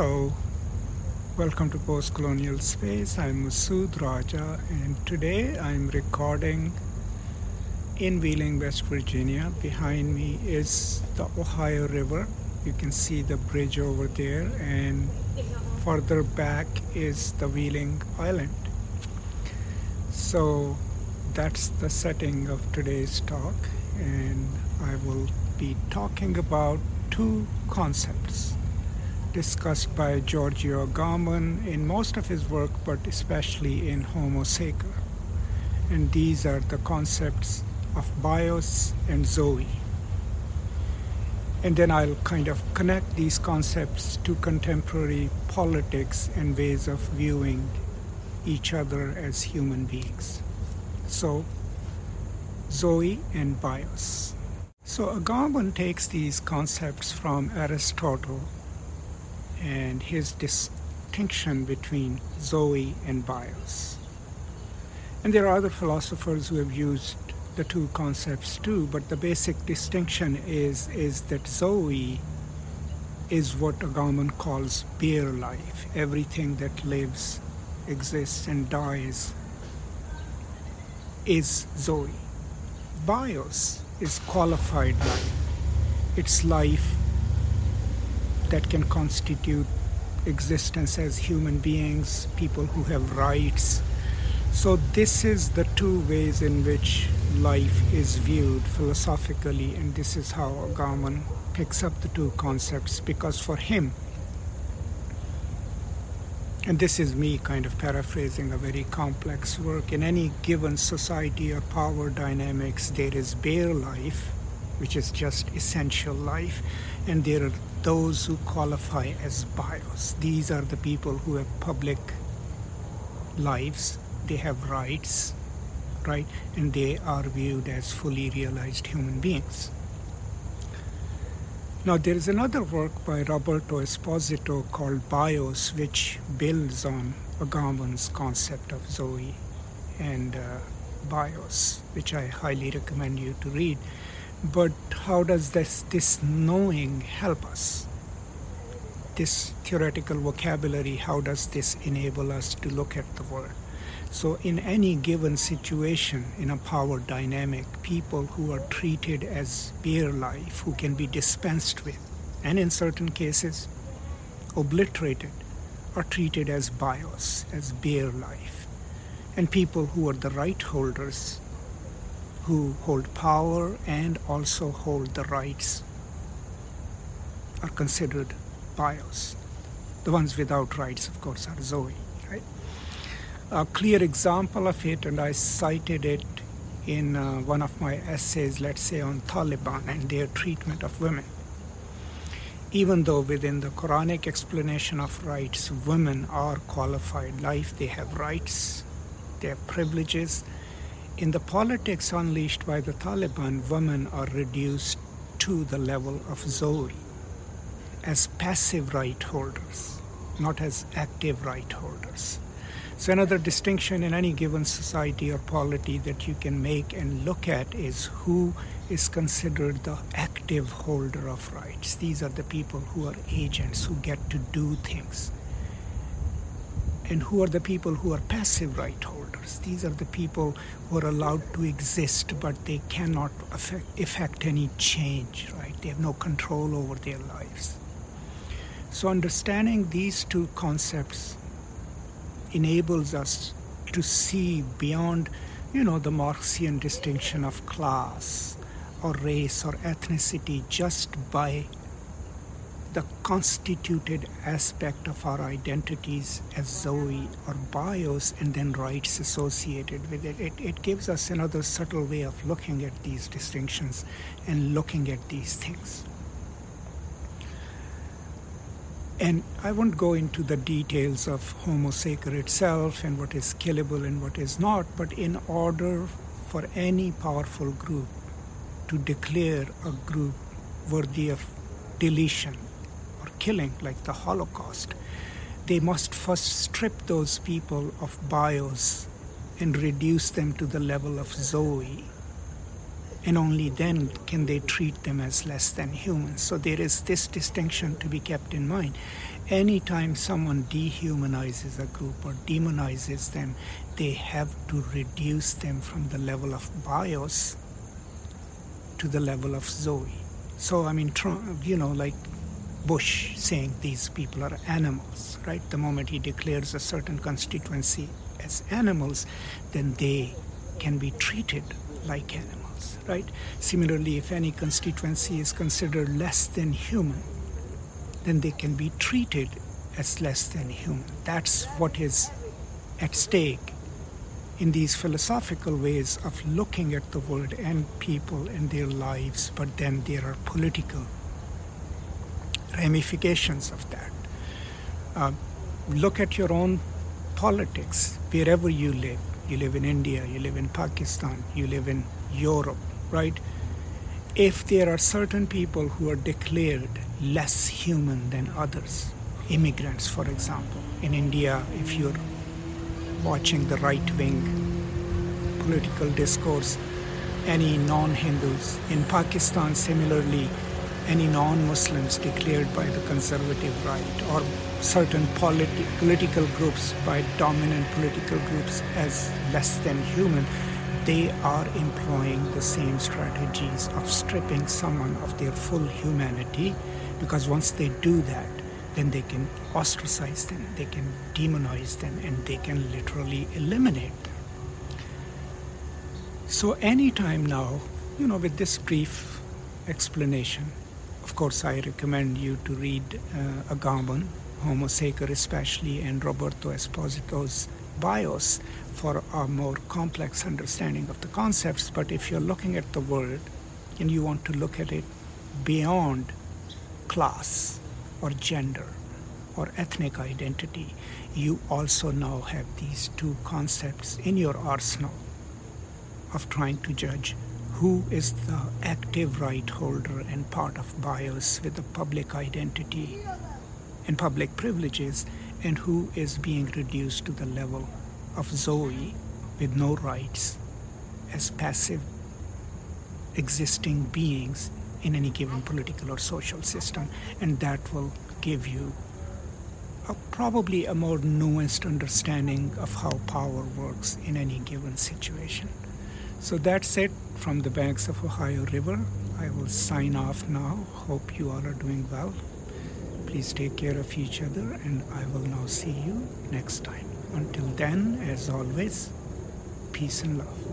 Hello, welcome to Post Colonial Space. I'm Masood Raja, and today I'm recording in Wheeling, West Virginia. Behind me is the Ohio River. You can see the bridge over there, and further back is the Wheeling Island. So that's the setting of today's talk, and I will be talking about two concepts discussed by Giorgio Agamben in most of his work, but especially in Homo Sacer. And these are the concepts of bios and zoe. And then I'll kind of connect these concepts to contemporary politics and ways of viewing each other as human beings. So, zoe and bios. So, Agamben takes these concepts from Aristotle and his distinction between Zoe and Bios. And there are other philosophers who have used the two concepts too, but the basic distinction is, is that Zoe is what Agamben calls bare life. Everything that lives, exists, and dies is Zoe. Bios is qualified life. It's life that can constitute existence as human beings, people who have rights. So, this is the two ways in which life is viewed philosophically, and this is how Agamben picks up the two concepts because for him, and this is me kind of paraphrasing a very complex work, in any given society or power dynamics, there is bare life, which is just essential life, and there are those who qualify as bios. These are the people who have public lives, they have rights, right? And they are viewed as fully realized human beings. Now, there is another work by Roberto Esposito called Bios, which builds on Agamben's concept of Zoe and uh, Bios, which I highly recommend you to read. But how does this, this knowing help us? This theoretical vocabulary, how does this enable us to look at the world? So, in any given situation, in a power dynamic, people who are treated as bare life, who can be dispensed with, and in certain cases, obliterated, are treated as bios, as bare life. And people who are the right holders who hold power and also hold the rights are considered bios. The ones without rights, of course, are Zoe, right? A clear example of it, and I cited it in uh, one of my essays, let's say on Taliban and their treatment of women. Even though within the Quranic explanation of rights, women are qualified life, they have rights, they have privileges, in the politics unleashed by the Taliban, women are reduced to the level of Zoe as passive right holders, not as active right holders. So, another distinction in any given society or polity that you can make and look at is who is considered the active holder of rights. These are the people who are agents, who get to do things and who are the people who are passive right holders. These are the people who are allowed to exist, but they cannot affect, effect any change, right? They have no control over their lives. So, understanding these two concepts enables us to see beyond, you know, the Marxian distinction of class or race or ethnicity just by the constituted aspect of our identities as Zoe or bios and then rights associated with it. it. It gives us another subtle way of looking at these distinctions and looking at these things. And I won't go into the details of Homo sacer itself and what is killable and what is not, but in order for any powerful group to declare a group worthy of deletion killing, like the Holocaust, they must first strip those people of bios and reduce them to the level of Zoe and only then can they treat them as less than humans. So there is this distinction to be kept in mind. Anytime someone dehumanizes a group or demonizes them, they have to reduce them from the level of bios to the level of Zoe. So, I mean, you know, like Bush saying these people are animals, right? The moment he declares a certain constituency as animals, then they can be treated like animals, right? Similarly, if any constituency is considered less than human, then they can be treated as less than human. That's what is at stake in these philosophical ways of looking at the world and people and their lives, but then there are political ramifications of that. Uh, look at your own politics wherever you live. You live in India, you live in Pakistan, you live in Europe, right? If there are certain people who are declared less human than others, immigrants, for example, in India, if you're watching the right wing political discourse, any non Hindus. In Pakistan, similarly, any non Muslims declared by the conservative right or certain politi- political groups by dominant political groups as less than human, they are employing the same strategies of stripping someone of their full humanity because once they do that, then they can ostracize them, they can demonize them, and they can literally eliminate them. So, anytime now, you know, with this brief explanation, of course, I recommend you to read uh, Agamben, Homo Sacer especially, and Roberto Esposito's bios for a more complex understanding of the concepts. But if you're looking at the world and you want to look at it beyond class, or gender or ethnic identity, you also now have these two concepts in your arsenal of trying to judge who is the active right holder and part of bios with a public identity and public privileges, and who is being reduced to the level of Zoe with no rights as passive existing beings in any given political or social system, and that will give you a, probably a more nuanced understanding of how power works in any given situation. So that's it from the banks of Ohio River. I will sign off now. Hope you all are doing well. Please take care of each other, and I will now see you next time. Until then, as always, peace and love.